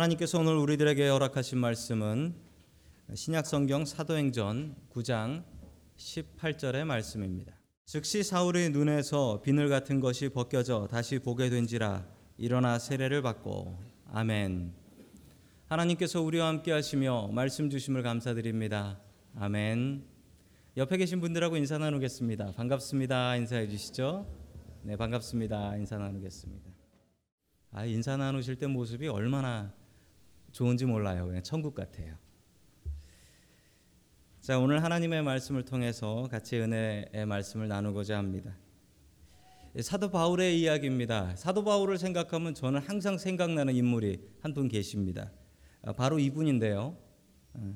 하나님께서 오늘 우리들에게 허락하신 말씀은 신약 성경 사도행전 9장 18절의 말씀입니다. 즉시 사울의 눈에서 비늘 같은 것이 벗겨져 다시 보게 된지라 일어나 세례를 받고 아멘. 하나님께서 우리와 함께 하시며 말씀 주심을 감사드립니다. 아멘. 옆에 계신 분들하고 인사 나누겠습니다. 반갑습니다. 인사해 주시죠. 네, 반갑습니다. 인사 나누겠습니다. 아, 인사 나누실 때 모습이 얼마나 좋은지 몰라요. 그냥 천국 같아요. 자, 오늘 하나님의 말씀을 통해서 같이 은혜의 말씀을 나누고자 합니다. 사도 바울의 이야기입니다. 사도 바울을 생각하면 저는 항상 생각나는 인물이 한 분 계십니다. 아, 바로 이분인데요. 아,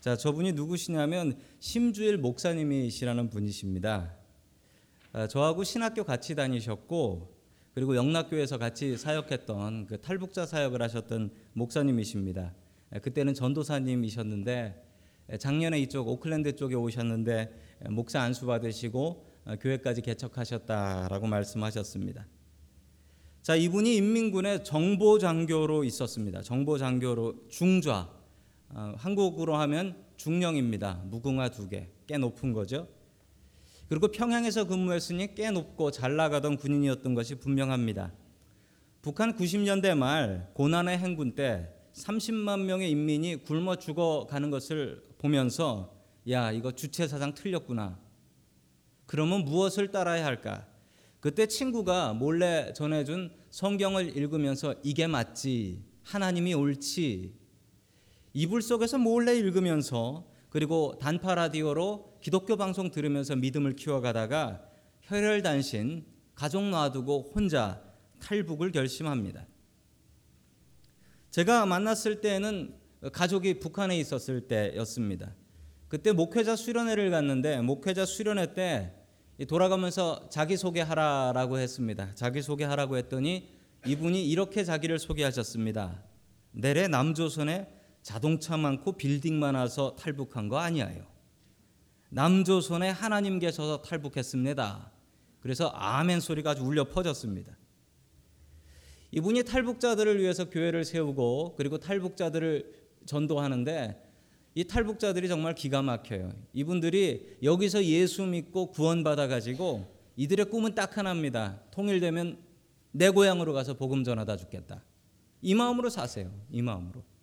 자, 저분이 누구시냐면 심주일 목사님이시라는 분이십니다. 아, 저하고 신학교 같이 다니셨고 그리고 영락교에서 같이 사역했던 그 탈북자 사역을 하셨던 목사님이십니다. 그때는 전도사님이셨는데 작년에 이쪽 오클랜드 쪽에 오셨는데 목사 안수 받으시고 교회까지 개척하셨다라고 말씀하셨습니다. 자, 이분이 인민군의 정보 장교로 있었습니다. 정보 장교로 중좌. 어, 한국으로 하면 중령입니다. 무궁화 두 개. 꽤 높은 거죠. 그리고 평양에서 근무했으니 꽤 높고 잘 나가던 군인이었던 것이 분명합니다. 북한 90년대 말 고난의 행군 때 30만 명의 인민이 굶어 죽어가는 것을 보면서 야 이거 주체 사상 틀렸구나. 그러면 무엇을 따라야 할까? 그때 친구가 몰래 전해준 성경을 읽으면서 이게 맞지 하나님이 옳지 이불 속에서 몰래 읽으면서 그리고 단파 라디오로 기독교 방송 들으면서 믿음을 키워가다가 혈혈단신 가족 놔두고 혼자 탈북을 결심합니다. 제가 만났을 때는 가족이 북한에 있었을 때였습니다. 그때 목회자 수련회를 갔는데 목회자 수련회 때 돌아가면서 자기 소개하라라고 했습니다. 자기 소개하라고 했더니 이분이 이렇게 자기를 소개하셨습니다. 내래 남조선에 자동차 많고 빌딩 많아서 탈북한 거 아니에요. 남조선에 하나님 계셔서 탈북했습니다. 그래서 아멘 소리가 아주 울려 퍼졌습니다. 이분이 탈북자들을 위해서 교회를 세우고 그리고 탈북자들을 전도하는데 이 탈북자들이 정말 기가 막혀요. 이분들이 여기서 예수 믿고 구원받아 가지고 이들의 꿈은 딱 하나입니다. 통일되면 내 고향으로 가서 복음 전하다 죽겠다. 이 마음으로 사세요. 이 마음으로.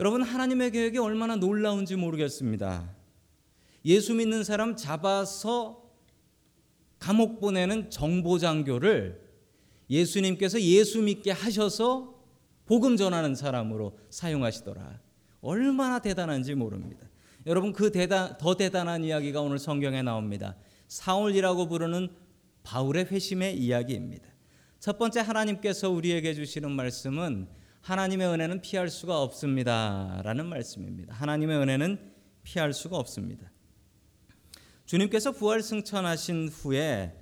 여러분 하나님의 계획이 얼마나 놀라운지 모르겠습니다. 예수 믿는 사람 잡아서 감옥 보내는 정보장교를 예수님께서 예수 믿게 하셔서 복음 전하는 사람으로 사용하시더라. 얼마나 대단한지 모릅니다. 여러분 그 대단 더 대단한 이야기가 오늘 성경에 나옵니다. 사울이라고 부르는 바울의 회심의 이야기입니다. 첫 번째 하나님께서 우리에게 주시는 말씀은 하나님의 은혜는 피할 수가 없습니다. 라는 말씀입니다. 하나님의 은혜는 피할 수가 없습니다. 주님께서 부활 승천하신 후에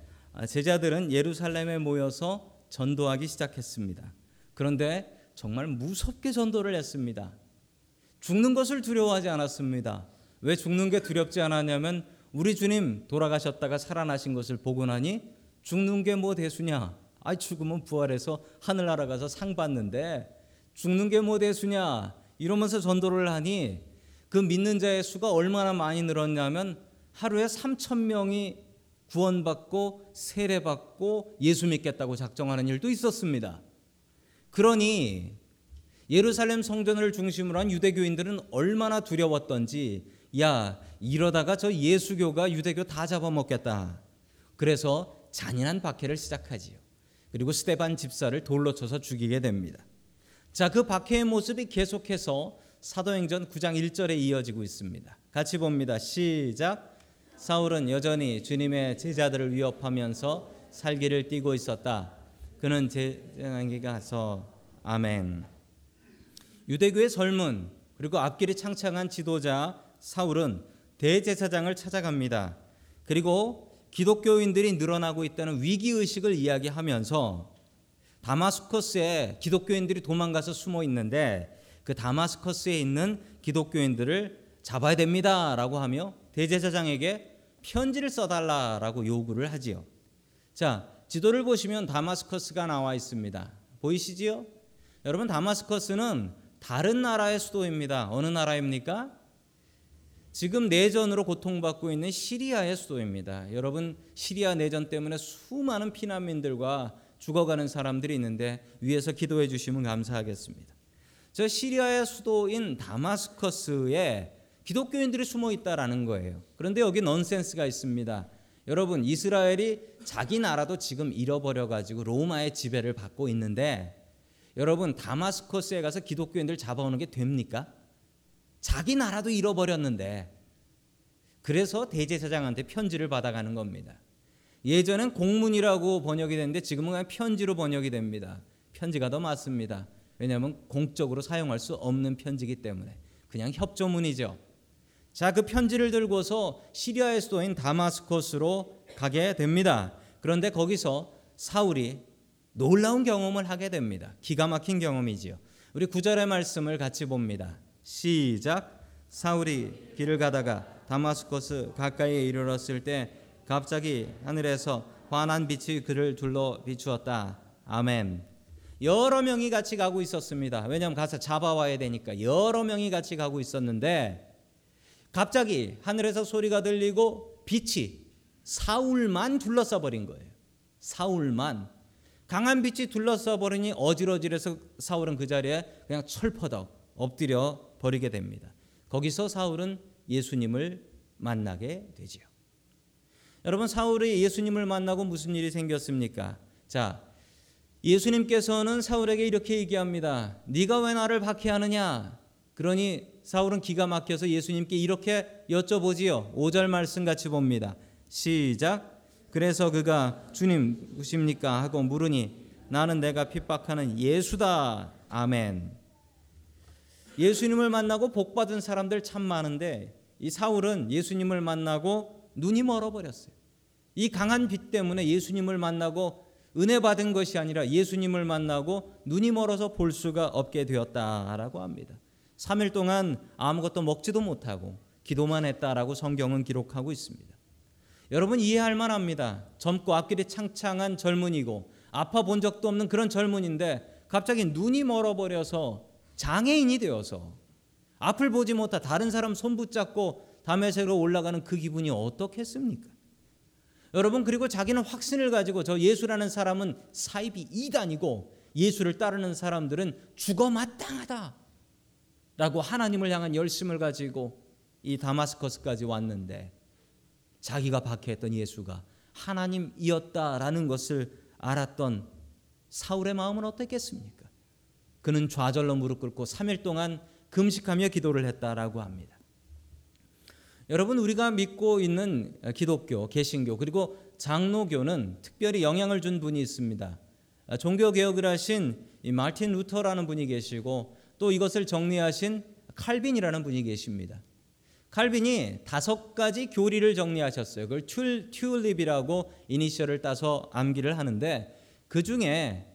제자들은 예루살렘에 모여서 전도하기 시작했습니다. 그런데 정말 무섭게 전도를 했습니다. 죽는 것을 두려워하지 않았습니다. 왜 죽는 게 두렵지 않았냐면 우리 주님 돌아가셨다가 살아나신 것을 보고 나니 죽는 게 뭐 대수냐? 아 죽으면 부활해서 하늘 날아가서 상 받는데 죽는 게 뭐 대수냐 이러면서 전도를 하니 그 믿는 자의 수가 얼마나 많이 늘었냐면 하루에 3천 명이 구원받고 세례받고 예수 믿겠다고 작정하는 일도 있었습니다. 그러니 예루살렘 성전을 중심으로 한 유대교인들은 얼마나 두려웠던지 야 이러다가 저 예수교가 유대교 다 잡아먹겠다. 그래서 잔인한 박해를 시작하지요. 그리고 스테반 집사를 돌로 쳐서 죽이게 됩니다. 자, 그 박해의 모습이 계속해서 사도행전 9장 1절에 이어지고 있습니다. 같이 봅니다. 시작. 사울은 여전히 주님의 제자들을 위협하면서 살기를 띠고 있었다. 그는 제자에게 가서 아멘. 유대교의 젊은 그리고 앞길이 창창한 지도자 사울은 대제사장을 찾아갑니다. 그리고 기독교인들이 늘어나고 있다는 위기 의식을 이야기하면서 다마스커스에 기독교인들이 도망가서 숨어 있는데 그 다마스커스에 있는 기독교인들을 잡아야 됩니다라고 하며 대제사장에게 편지를 써달라라고 요구를 하지요. 자, 지도를 보시면 다마스커스가 나와 있습니다. 보이시지요? 여러분 다마스커스는 다른 나라의 수도입니다. 어느 나라입니까? 지금 내전으로 고통받고 있는 시리아의 수도입니다. 여러분 시리아 내전 때문에 수많은 피난민들과 죽어가는 사람들이 있는데 위에서 기도해 주시면 감사하겠습니다. 저 시리아의 수도인 다마스커스에 기독교인들이 숨어 있다라는 거예요. 그런데 여기 넌센스가 있습니다. 여러분 이스라엘이 자기 나라도 지금 잃어버려 가지고 로마의 지배를 받고 있는데 여러분 다마스커스에 가서 기독교인들 잡아오는 게 됩니까? 자기 나라도 잃어버렸는데 그래서 대제사장한테 편지를 받아가는 겁니다. 예전엔 공문이라고 번역이 됐는데 지금은 그냥 편지로 번역이 됩니다. 편지가 더 맞습니다. 왜냐하면 공적으로 사용할 수 없는 편지기 때문에 그냥 협조문이죠. 자, 그 편지를 들고서 시리아의 수도인 다마스커스로 가게 됩니다. 그런데 거기서 사울이 놀라운 경험을 하게 됩니다. 기가 막힌 경험이지요. 우리 구절의 말씀을 같이 봅니다. 시작. 사울이 길을 가다가 다마스커스 가까이에 이르렀을 때 갑자기 하늘에서 환한 빛이 그를 둘러 비추었다. 아멘. 여러 명이 같이 가고 있었습니다. 왜냐하면 가서 잡아와야 되니까 여러 명이 같이 가고 있었는데 갑자기 하늘에서 소리가 들리고 빛이 사울만 둘러싸 버린 거예요. 사울만 강한 빛이 둘러싸 버리니 어지러지해서 사울은 그 자리에 그냥 철퍼덕 엎드려 버리게 됩니다. 거기서 사울은 예수님을 만나게 되지요. 여러분 사울이 예수님을 만나고 무슨 일이 생겼습니까? 자, 예수님께서는 사울에게 이렇게 얘기합니다. 네가 왜 나를 박해하느냐? 그러니 사울은 기가 막혀서 예수님께 이렇게 여쭤보지요. 5절 말씀 같이 봅니다. 시작. 그래서 그가 주님 누구십니까 하고 물으니 나는 내가 핍박하는 예수다. 아멘. 예수님을 만나고 복 받은 사람들 참 많은데 이 사울은 예수님을 만나고 눈이 멀어 버렸어요. 이 강한 빛 때문에 예수님을 만나고 은혜 받은 것이 아니라 예수님을 만나고 눈이 멀어서 볼 수가 없게 되었다라고 합니다. 3일 동안 아무것도 먹지도 못하고 기도만 했다라고 성경은 기록하고 있습니다. 여러분 이해할 만합니다. 젊고 앞길이 창창한 젊은이고 아파 본 적도 없는 그런 젊은인데 갑자기 눈이 멀어버려서 장애인이 되어서 앞을 보지 못하 다른 사람 손 붙잡고 담에색으로 올라가는 그 기분이 어떻겠습니까? 여러분 그리고 자기는 확신을 가지고 저 예수라는 사람은 사입이 이단이고 예수를 따르는 사람들은 죽어 마땅하다. 라고 하나님을 향한 열심을 가지고 이 다마스커스까지 왔는데 자기가 박해했던 예수가 하나님이었다라는 것을 알았던 사울의 마음은 어땠겠습니까? 그는 좌절로 무릎 꿇고 3일 동안 금식하며 기도를 했다라고 합니다. 여러분 우리가 믿고 있는 기독교, 개신교 그리고 장로교는 특별히 영향을 준 분이 있습니다. 종교 개혁을 하신 마틴 루터라는 분이 계시고 또 이것을 정리하신 칼빈이라는 분이 계십니다. 칼빈이 다섯 가지 교리를 정리하셨어요. 그걸 튤, 튤립이라고 이니셜을 따서 암기를 하는데 그 중에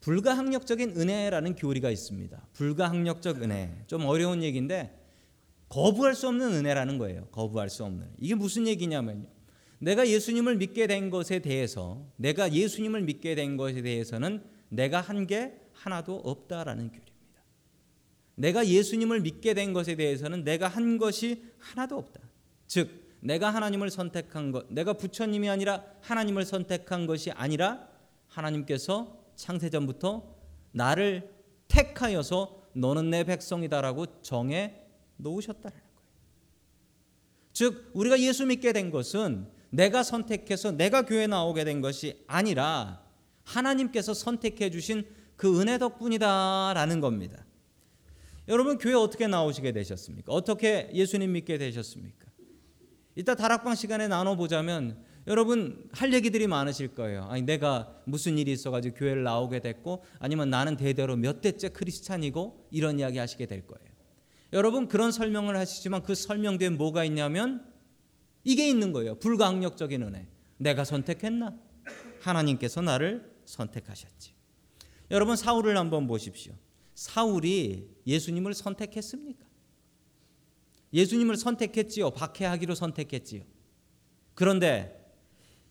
불가항력적인 은혜라는 교리가 있습니다. 불가항력적 은혜. 좀 어려운 얘기인데 거부할 수 없는 은혜라는 거예요. 거부할 수 없는. 이게 무슨 얘기냐면요. 내가 예수님을 믿게 된 것에 대해서 내가 예수님을 믿게 된 것에 대해서는 내가 한 게 하나도 없다라는 교리. 내가 예수님을 믿게 된 것에 대해서는 내가 한 것이 하나도 없다. 즉, 내가 하나님을 선택한 것, 내가 부처님이 아니라 하나님을 선택한 것이 아니라 하나님께서 창세전부터 나를 택하여서 너는 내 백성이다라고 정해 놓으셨다는 거예요. 즉, 우리가 예수 믿게 된 것은 내가 선택해서 내가 교회 나오게 된 것이 아니라 하나님께서 선택해 주신 그 은혜 덕분이다라는 겁니다. 여러분 교회 어떻게 나오시게 되셨습니까? 어떻게 예수님 믿게 되셨습니까? 이따 다락방 시간에 나눠 보자면 여러분 할 얘기들이 많으실 거예요. 아니 내가 무슨 일이 있어가지고 교회를 나오게 됐고 아니면 나는 대대로 몇 대째 크리스찬이고 이런 이야기 하시게 될 거예요. 여러분 그런 설명을 하시지만 그 설명 뒤에 뭐가 있냐면 이게 있는 거예요. 불가항력적인 은혜. 내가 선택했나? 하나님께서 나를 선택하셨지. 여러분 사울을 한번 보십시오. 사울이 예수님을 선택했습니까? 예수님을 선택했지요. 박해하기로 선택했지요. 그런데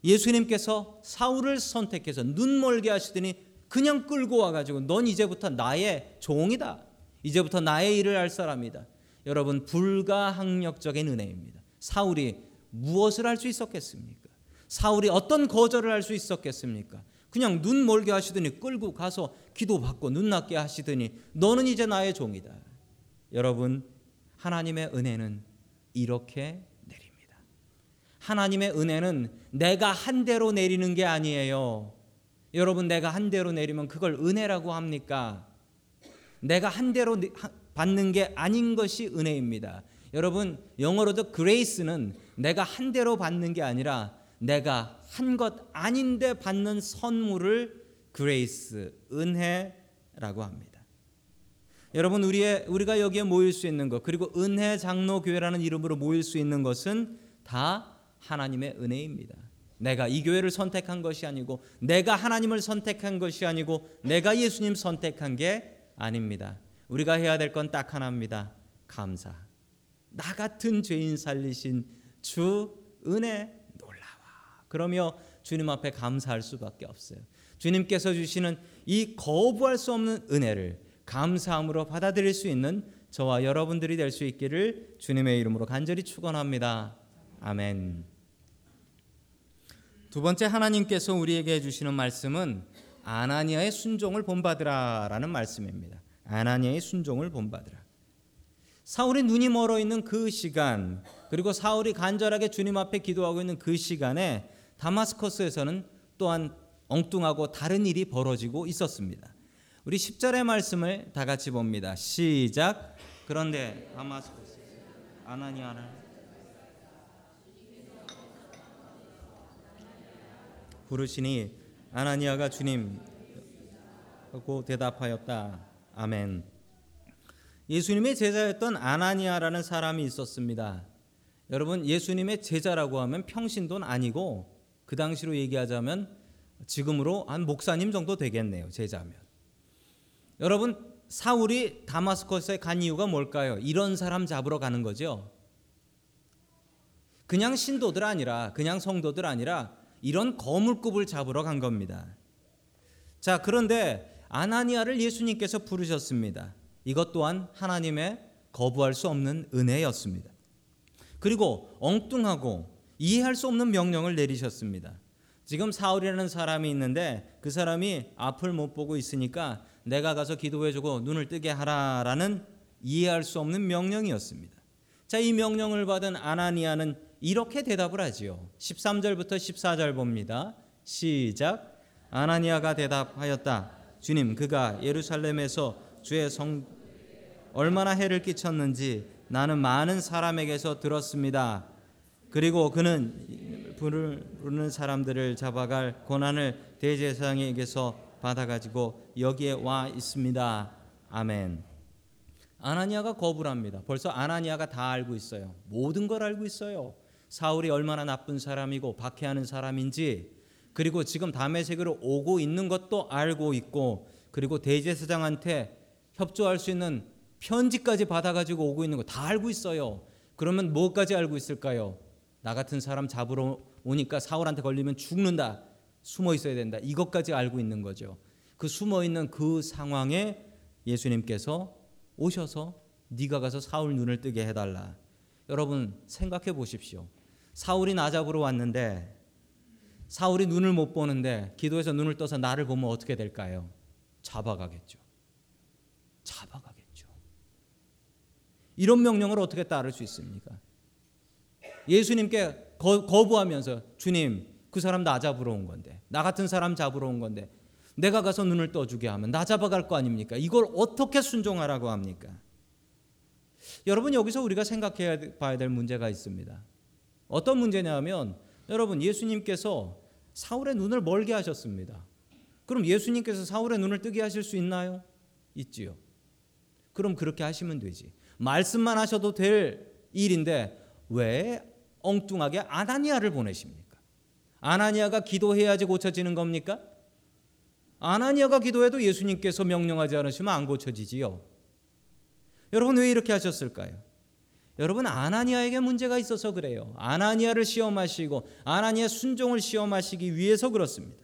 예수님께서 사울을 선택해서 눈 멀게 하시더니 그냥 끌고 와가지고 넌 이제부터 나의 종이다. 이제부터 나의 일을 할 사람이다. 여러분 불가항력적인 은혜입니다. 사울이 무엇을 할 수 있었겠습니까? 사울이 어떤 거절을 할 수 있었겠습니까? 그냥 눈 멀게 하시더니 끌고 가서 기도받고 눈 낮게 하시더니 너는 이제 나의 종이다. 여러분 하나님의 은혜는 이렇게 내립니다. 하나님의 은혜는 내가 한 대로 내리는 게 아니에요. 여러분 내가 한 대로 내리면 그걸 은혜라고 합니까? 내가 한 대로 받는 게 아닌 것이 은혜입니다. 여러분 영어로도 grace는 내가 한 대로 받는 게 아니라 내가 한 것 아닌데 받는 선물을 grace 은혜라고 합니다. 여러분 우리의 우리가 여기에 모일 수 있는 것 그리고 은혜 장로 교회라는 이름으로 모일 수 있는 것은 다 하나님의 은혜입니다. 내가 이 교회를 선택한 것이 아니고 내가 하나님을 선택한 것이 아니고 내가 예수님 선택한 게 아닙니다. 우리가 해야 될 건 딱 하나입니다. 감사. 나 같은 죄인 살리신 주 은혜 놀라워. 그러며 주님 앞에 감사할 수밖에 없어요. 주님께서 주시는 이 거부할 수 없는 은혜를 감사함으로 받아들일 수 있는 저와 여러분들이 될 수 있기를 주님의 이름으로 간절히 축원합니다. 아멘. 두 번째 하나님께서 우리에게 해주시는 말씀은 아나니아의 순종을 본받으라라는 말씀입니다. 아나니아의 순종을 본받으라. 사울이 눈이 멀어 있는 그 시간 그리고 사울이 간절하게 주님 앞에 기도하고 있는 그 시간에 다마스커스에서는 또한 엉뚱하고 다른 일이 벌어지고 있었습니다. 우리 10절의 말씀을 다 같이 봅니다. 시작. 그런데 다마스커스 아나니아를 부르시니 아나니아가 주님 하고 대답하였다. 아멘. 예수님의 제자였던 아나니아라는 사람이 있었습니다. 여러분 예수님의 제자라고 하면 평신도는 아니고 그 당시로 얘기하자면 지금으로 한 목사님 정도 되겠네요. 제자면. 여러분 사울이 다마스커스에 간 이유가 뭘까요? 이런 사람 잡으러 가는 거죠. 그냥 신도들 아니라 그냥 성도들 아니라 이런 거물급을 잡으러 간 겁니다. 자, 그런데 아나니아를 예수님께서 부르셨습니다. 이것 또한 하나님의 거부할 수 없는 은혜였습니다. 그리고 엉뚱하고 이해할 수 없는 명령을 내리셨습니다. 지금 사울이라는 사람이 있는데 그 사람이 앞을 못 보고 있으니까 내가 가서 기도해주고 눈을 뜨게 하라라는 이해할 수 없는 명령이었습니다. 자, 이 명령을 받은 아나니아는 이렇게 대답을 하지요. 13절부터 14절 봅니다. 시작. 아나니아가 대답하였다. 주님, 그가 예루살렘에서 주의 성 얼마나 해를 끼쳤는지 나는 많은 사람에게서 들었습니다. 그리고 그는 부르는 사람들을 잡아갈 권한을 대제사장에게서 받아가지고 여기에 와 있습니다. 아멘. 아나니아가 거부를 합니다. 벌써 아나니아가 다 알고 있어요. 모든 걸 알고 있어요. 사울이 얼마나 나쁜 사람이고 박해하는 사람인지 그리고 지금 다메섹으로 오고 있는 것도 알고 있고 그리고 대제사장한테 협조할 수 있는 편지까지 받아가지고 오고 있는 거 다 알고 있어요. 그러면 뭐까지 알고 있을까요? 나 같은 사람 잡으러 오니까 사울한테 걸리면 죽는다. 숨어 있어야 된다. 이것까지 알고 있는 거죠. 그 숨어 있는 그 상황에 예수님께서 오셔서 네가 가서 사울 눈을 뜨게 해달라. 여러분 생각해 보십시오. 사울이 나 잡으러 왔는데 사울이 눈을 못 보는데 기도해서 눈을 떠서 나를 보면 어떻게 될까요? 잡아가겠죠. 잡아가겠죠. 이런 명령을 어떻게 따를 수 있습니까? 예수님께 거, 거부하면서 주님 그 사람 나 잡으러 온 건데 나 같은 사람 잡으러 온 건데 내가 가서 눈을 떠주게 하면 나 잡아갈 거 아닙니까? 이걸 어떻게 순종하라고 합니까? 여러분 여기서 우리가 생각해야 봐야 될 문제가 있습니다. 어떤 문제냐면 여러분 예수님께서 사울의 눈을 멀게 하셨습니다. 그럼 예수님께서 사울의 눈을 뜨게 하실 수 있나요? 있지요. 그럼 그렇게 하시면 되지. 말씀만 하셔도 될 일인데 왜 엉뚱하게 아나니아를 보내십니까? 아나니아가 기도해야지 고쳐지는 겁니까? 아나니아가 기도해도 예수님께서 명령하지 않으시면 안 고쳐지지요. 여러분 왜 이렇게 하셨을까요? 여러분 아나니아에게 문제가 있어서 그래요. 아나니아를 시험하시고 아나니아 순종을 시험하시기 위해서 그렇습니다.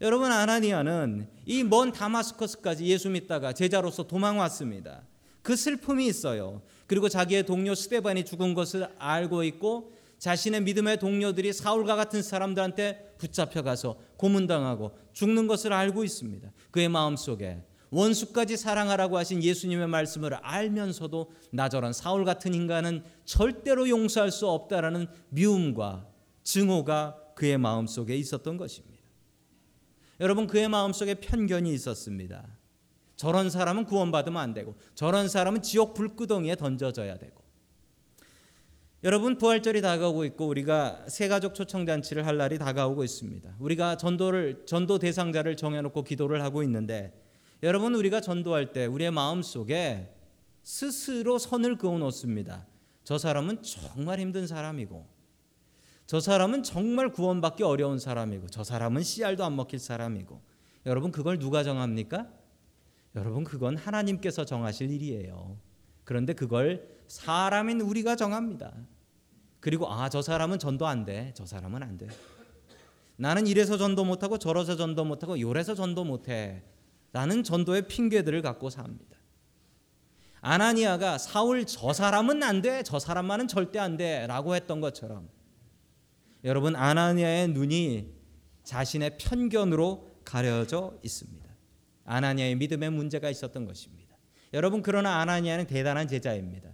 여러분 아나니아는 이 먼 다마스커스까지 예수 믿다가 제자로서 도망 왔습니다. 그 슬픔이 있어요. 그리고 자기의 동료 스테반이 죽은 것을 알고 있고 자신의 믿음의 동료들이 사울과 같은 사람들한테 붙잡혀 가서 고문당하고 죽는 것을 알고 있습니다. 그의 마음속에 원수까지 사랑하라고 하신 예수님의 말씀을 알면서도 나 저런 사울 같은 인간은 절대로 용서할 수 없다라는 미움과 증오가 그의 마음 속에 있었던 것입니다. 여러분 그의 마음 속에 편견이 있었습니다. 저런 사람은 구원받으면 안 되고 저런 사람은 지옥 불구덩이에 던져져야 되고 여러분 부활절이 다가오고 있고 우리가 새가족 초청잔치를 할 날이 다가오고 있습니다. 우리가 전도를 전도 대상자를 정해놓고 기도를 하고 있는데 여러분 우리가 전도할 때 우리의 마음 속에 스스로 선을 그어 놓습니다. 저 사람은 정말 힘든 사람이고 저 사람은 정말 구원받기 어려운 사람이고 저 사람은 씨알도 안 먹힐 사람이고 여러분 그걸 누가 정합니까? 여러분 그건 하나님께서 정하실 일이에요. 그런데 그걸 사람인 우리가 정합니다. 그리고 아 저 사람은 전도 안 돼. 저 사람은 안 돼. 나는 이래서 전도 못하고 저래서 전도 못하고 요래서 전도 못해. 라는 전도의 핑계들을 갖고 삽니다. 아나니아가 사울 저 사람은 안 돼. 저 사람만은 절대 안 돼. 라고 했던 것처럼 여러분 아나니아의 눈이 자신의 편견으로 가려져 있습니다. 아나니아의 믿음에 문제가 있었던 것입니다. 여러분 그러나 아나니아는 대단한 제자입니다.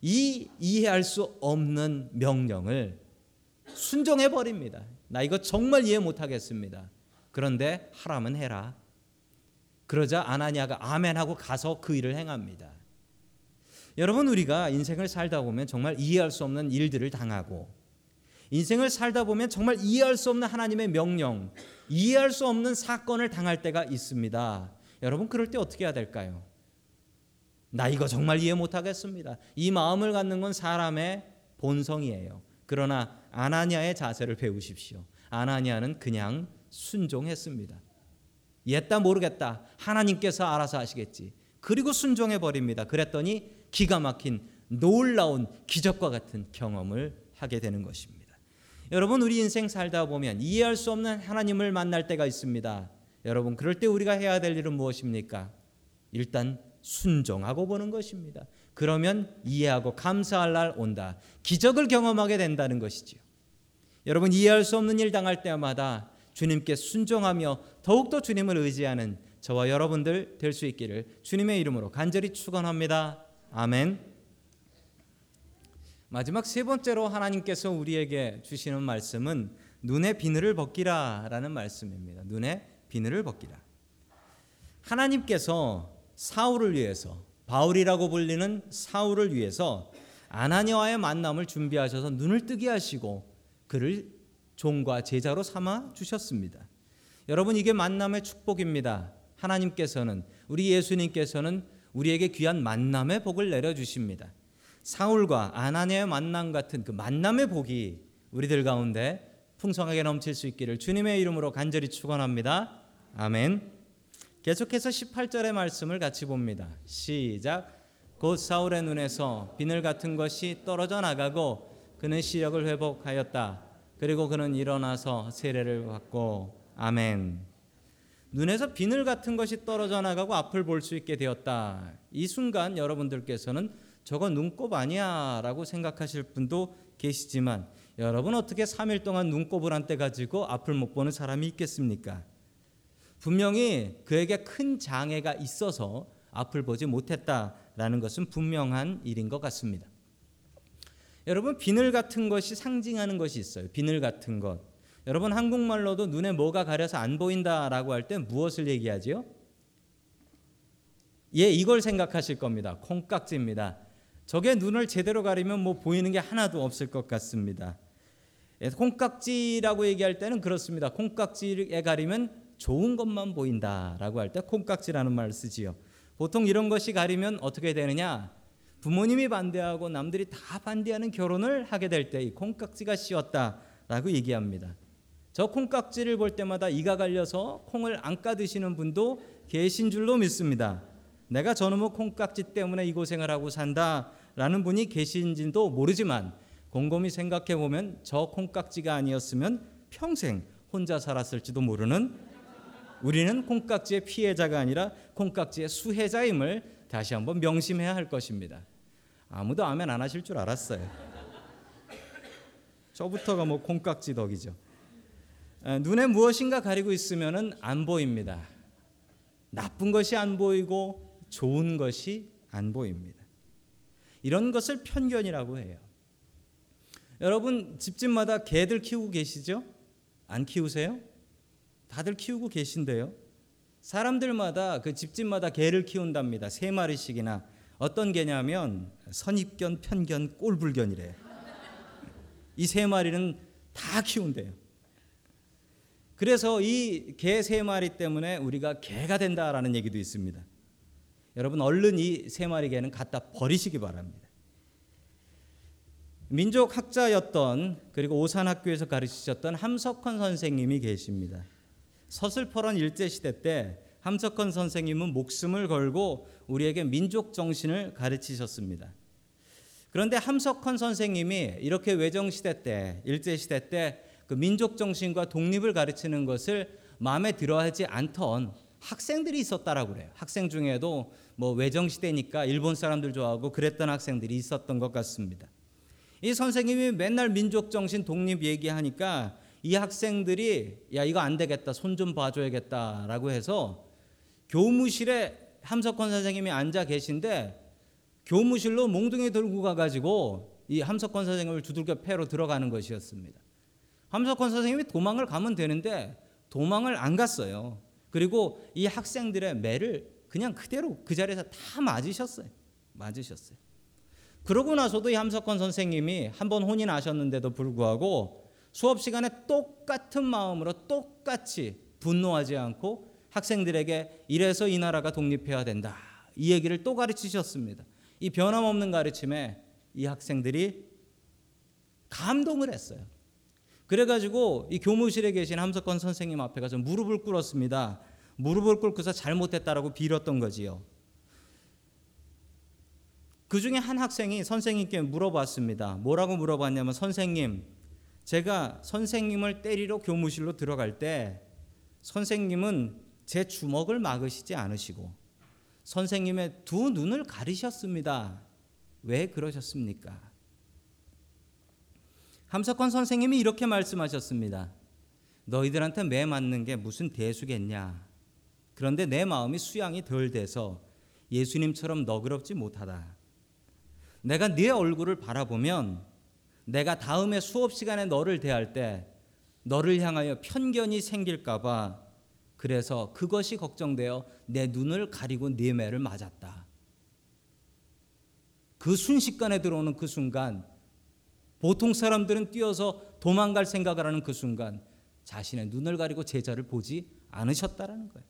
이 이해할 수 없는 명령을 순종해 버립니다. 나 이거 정말 이해 못 하겠습니다. 그런데 하라면 해라. 그러자 아나니아가 아멘 하고 가서 그 일을 행합니다. 여러분 우리가 인생을 살다 보면 정말 이해할 수 없는 일들을 당하고 인생을 살다 보면 정말 이해할 수 없는 하나님의 명령, 이해할 수 없는 사건을 당할 때가 있습니다. 여러분 그럴 때 어떻게 해야 될까요? 나 이거 정말 이해 못 하겠습니다. 이 마음을 갖는 건 사람의 본성이에요. 그러나 아나니아의 자세를 배우십시오. 아나니아는 그냥 순종했습니다. 옛다 모르겠다. 하나님께서 알아서 하시겠지. 그리고 순종해 버립니다. 그랬더니 기가 막힌 놀라운 기적과 같은 경험을 하게 되는 것입니다. 여러분 우리 인생 살다 보면 이해할 수 없는 하나님을 만날 때가 있습니다. 여러분 그럴 때 우리가 해야 될 일은 무엇입니까? 일단 순종하고 보는 것입니다. 그러면 이해하고 감사할 날 온다. 기적을 경험하게 된다는 것이지요. 여러분 이해할 수 없는 일 당할 때마다 주님께 순종하며 더욱더 주님을 의지하는 저와 여러분들 될 수 있기를 주님의 이름으로 간절히 축원합니다. 아멘. 마지막 세 번째로 하나님께서 우리에게 주시는 말씀은 눈의 비늘을 벗기라라는 말씀입니다. 눈의 비늘을 벗기라. 하나님께서 사울을 위해서 바울이라고 불리는 사울을 위해서 아나니아와의 만남을 준비하셔서 눈을 뜨게 하시고 그를 종과 제자로 삼아 주셨습니다. 여러분 이게 만남의 축복입니다. 하나님께서는 우리 예수님께서는 우리에게 귀한 만남의 복을 내려 주십니다. 사울과 아나니아의 만남 같은 그 만남의 복이 우리들 가운데 풍성하게 넘칠 수 있기를 주님의 이름으로 간절히 축원합니다. 아멘. 계속해서 18절의 말씀을 같이 봅니다. 시작. 곧 사울의 눈에서 비늘 같은 것이 떨어져 나가고 그는 시력을 회복하였다. 그리고 그는 일어나서 세례를 받고 아멘. 눈에서 비늘 같은 것이 떨어져 나가고 앞을 볼 수 있게 되었다. 이 순간 여러분들께서는 저거 눈곱 아니야라고 생각하실 분도 계시지만 여러분 어떻게 3일 동안 눈곱을 한 때 가지고 앞을 못 보는 사람이 있겠습니까? 분명히 그에게 큰 장애가 있어서 앞을 보지 못했다라는 것은 분명한 일인 것 같습니다. 여러분 비늘 같은 것이 상징하는 것이 있어요. 비늘 같은 것. 여러분 한국말로도 눈에 뭐가 가려서 안 보인다라고 할 때 무엇을 얘기하지요? 예, 이걸 생각하실 겁니다. 콩깍지입니다. 저게 눈을 제대로 가리면 뭐 보이는 게 하나도 없을 것 같습니다. 예, 콩깍지라고 얘기할 때는 그렇습니다. 콩깍지에 가리면 좋은 것만 보인다라고 할 때 콩깍지라는 말을 쓰지요. 보통 이런 것이 가리면 어떻게 되느냐? 부모님이 반대하고 남들이 다 반대하는 결혼을 하게 될 때 이 콩깍지가 씌었다라고 얘기합니다. 저 콩깍지를 볼 때마다 이가 갈려서 콩을 안 까드시는 분도 계신 줄로 믿습니다. 내가 저놈의 콩깍지 때문에 이 고생을 하고 산다라는 분이 계신지도 모르지만 곰곰이 생각해 보면 저 콩깍지가 아니었으면 평생 혼자 살았을지도 모르는 우리는 콩깍지의 피해자가 아니라 콩깍지의 수혜자임을 다시 한번 명심해야 할 것입니다. 아무도 아멘 안 하실 줄 알았어요. 저부터가 뭐 콩깍지 덕이죠. 눈에 무엇인가 가리고 있으면은 안 보입니다. 나쁜 것이 안 보이고 좋은 것이 안 보입니다. 이런 것을 편견이라고 해요. 여러분 집집마다 개들 키우고 계시죠? 안 키우세요? 다들 키우고 계신데요. 사람들마다 그 집집마다 개를 키운답니다. 세 마리씩이나 어떤 개냐면 선입견, 편견, 꼴불견이래요. 이세 마리는 다 키운대요. 그래서 이 개 세 마리 때문에 우리가 개가 된다라는 얘기도 있습니다. 여러분 얼른 이 세 마리 개는 갖다 버리시기 바랍니다. 민족 학자였던 그리고 오산 학교에서 가르치셨던 함석헌 선생님이 계십니다. 서슬퍼런 일제 시대 때 함석헌 선생님은 목숨을 걸고 우리에게 민족 정신을 가르치셨습니다. 그런데 함석헌 선생님이 이렇게 외정 시대 때 일제 시대 때 그 민족 정신과 독립을 가르치는 것을 마음에 들어 하지 않던 학생들이 있었다라고 그래요. 학생 중에도 뭐 외정 시대니까 일본 사람들 좋아하고 그랬던 학생들이 있었던 것 같습니다. 이 선생님이 맨날 민족 정신 독립 얘기하니까 이 학생들이 야 이거 안 되겠다 손 좀 봐줘야겠다라고 해서 교무실에 함석헌 선생님이 앉아 계신데 교무실로 몽둥이 들고 가가지고 이 함석헌 선생님을 두들겨 패로 들어가는 것이었습니다. 함석헌 선생님이 도망을 가면 되는데 도망을 안 갔어요. 그리고 이 학생들의 매를 그냥 그대로 그 자리에서 다 맞으셨어요. 맞으셨어요. 그러고 나서도 이 함석헌 선생님이 한 번 혼이 나셨는데도 불구하고 수업 시간에 똑같은 마음으로 똑같이 분노하지 않고 학생들에게 이래서 이 나라가 독립해야 된다. 이 얘기를 또 가르치셨습니다. 이 변함없는 가르침에 이 학생들이 감동을 했어요. 그래가지고 이 교무실에 계신 함석헌 선생님 앞에 가서 무릎을 꿇었습니다. 무릎을 꿇고서 잘못했다라고 빌었던 거지요. 그 중에 한 학생이 선생님께 물어봤습니다. 뭐라고 물어봤냐면 선생님, 제가 선생님을 때리러 교무실로 들어갈 때 선생님은 제 주먹을 막으시지 않으시고 선생님의 두 눈을 가리셨습니다. 왜 그러셨습니까? 함석헌 선생님이 이렇게 말씀하셨습니다. 너희들한테 매 맞는 게 무슨 대수겠냐. 그런데 내 마음이 수양이 덜 돼서 예수님처럼 너그럽지 못하다. 내가 네 얼굴을 바라보면 내가 다음에 수업 시간에 너를 대할 때 너를 향하여 편견이 생길까봐 그래서 그것이 걱정되어 내 눈을 가리고 네 매를 맞았다. 그 순식간에 들어오는 그 순간 보통 사람들은 뛰어서 도망갈 생각을 하는 그 순간 자신의 눈을 가리고 제자를 보지 않으셨다라는 거예요.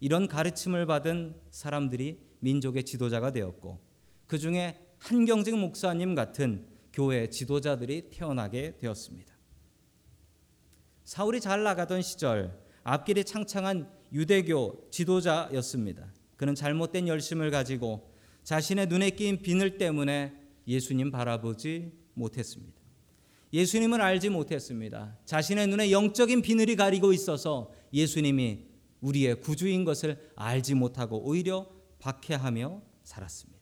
이런 가르침을 받은 사람들이 민족의 지도자가 되었고 그 중에 한경직 목사님 같은 교회 지도자들이 태어나게 되었습니다. 사울이 잘 나가던 시절 앞길이 창창한 유대교 지도자였습니다. 그는 잘못된 열심을 가지고 자신의 눈에 끼인 비늘 때문에 예수님 바라보지 못했습니다. 예수님을 알지 못했습니다. 자신의 눈에 영적인 비늘이 가리고 있어서 예수님이 우리의 구주인 것을 알지 못하고 오히려 박해하며 살았습니다.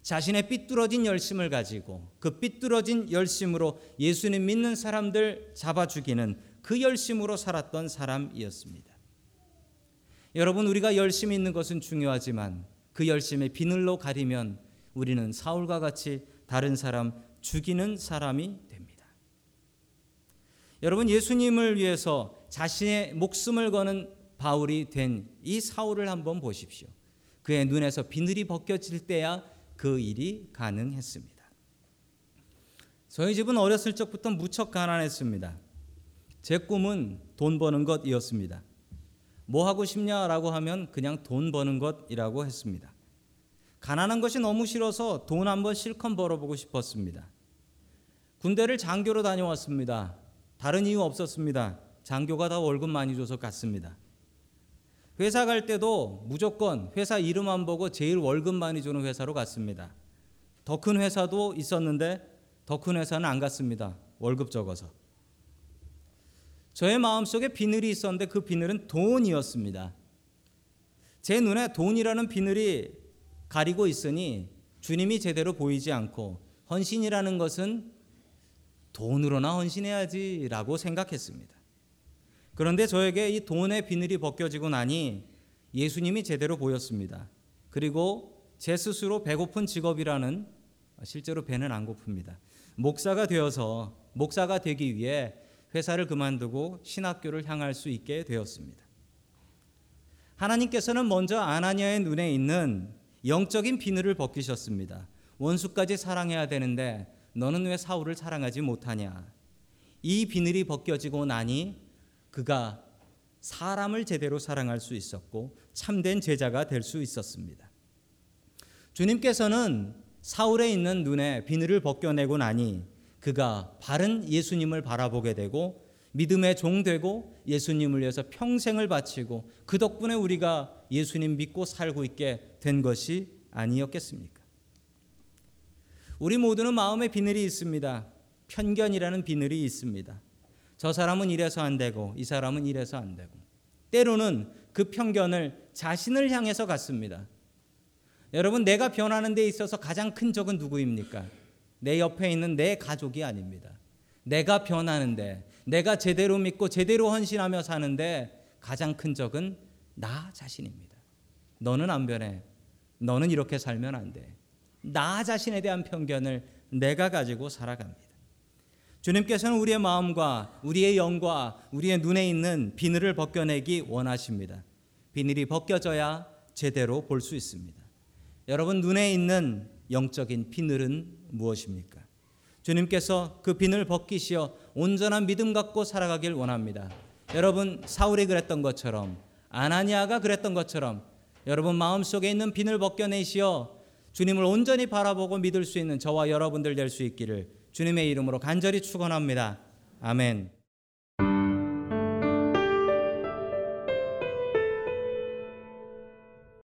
자신의 삐뚤어진 열심을 가지고 그 삐뚤어진 열심으로 예수님 믿는 사람들 잡아 죽이는 그 열심으로 살았던 사람이었습니다. 여러분 우리가 열심히 있는 것은 중요하지만 그 열심을 비늘로 가리면 우리는 사울과 같이 다른 사람 죽이는 사람이 됩니다. 여러분 예수님을 위해서 자신의 목숨을 거는 바울이 된 이 사울을 한번 보십시오. 그의 눈에서 비늘이 벗겨질 때야 그 일이 가능했습니다. 저희 집은 어렸을 적부터 무척 가난했습니다. 제 꿈은 돈 버는 것이었습니다. 뭐 하고 싶냐라고 하면 그냥 돈 버는 것이라고 했습니다. 가난한 것이 너무 싫어서 돈 한번 실컷 벌어보고 싶었습니다. 군대를 장교로 다녀왔습니다. 다른 이유 없었습니다. 장교가 다 월급 많이 줘서 갔습니다. 회사 갈 때도 무조건 회사 이름만 보고 제일 월급 많이 주는 회사로 갔습니다. 더 큰 회사도 있었는데 더 큰 회사는 안 갔습니다. 월급 적어서. 저의 마음속에 비늘이 있었는데 그 비늘은 돈이었습니다. 제 눈에 돈이라는 비늘이 가리고 있으니 주님이 제대로 보이지 않고 헌신이라는 것은 돈으로나 헌신해야지라고 생각했습니다. 그런데 저에게 이 돈의 비늘이 벗겨지고 나니 예수님이 제대로 보였습니다. 그리고 제 스스로 배고픈 직업이라는 실제로 배는 안 고픕니다. 목사가 되어서 목사가 되기 위해 회사를 그만두고 신학교를 향할 수 있게 되었습니다. 하나님께서는 먼저 아나니아의 눈에 있는 영적인 비늘을 벗기셨습니다. 원수까지 사랑해야 되는데 너는 왜 사울을 사랑하지 못하냐? 이 비늘이 벗겨지고 나니 그가 사람을 제대로 사랑할 수 있었고 참된 제자가 될 수 있었습니다. 주님께서는 사울에 있는 눈에 비늘을 벗겨내고 나니 그가 바른 예수님을 바라보게 되고 믿음의 종 되고 예수님을 위해서 평생을 바치고 그 덕분에 우리가 예수님 믿고 살고 있게 된 것이 아니었겠습니까? 우리 모두는 마음에 비늘이 있습니다. 편견이라는 비늘이 있습니다. 저 사람은 이래서 안 되고 이 사람은 이래서 안 되고 때로는 그 편견을 자신을 향해서 갖습니다. 여러분 내가 변하는 데 있어서 가장 큰 적은 누구입니까? 내 옆에 있는 내 가족이 아닙니다. 내가 변하는데 내가 제대로 믿고 제대로 헌신하며 사는데 가장 큰 적은 나 자신입니다. 너는 안 변해. 너는 이렇게 살면 안 돼. 나 자신에 대한 편견을 내가 가지고 살아갑니다. 주님께서는 우리의 마음과 우리의 영과 우리의 눈에 있는 비늘을 벗겨내기 원하십니다. 비늘이 벗겨져야 제대로 볼 수 있습니다. 여러분 눈에 있는 영적인 비늘은 무엇입니까? 주님께서 그 비늘 벗기시어 온전한 믿음 갖고 살아가길 원합니다. 여러분 사울이 그랬던 것처럼 아나니아가 그랬던 것처럼 여러분 마음속에 있는 비늘 벗겨내시어 주님을 온전히 바라보고 믿을 수 있는 저와 여러분들 될 수 있기를 주님의 이름으로 간절히 축원합니다. 아멘.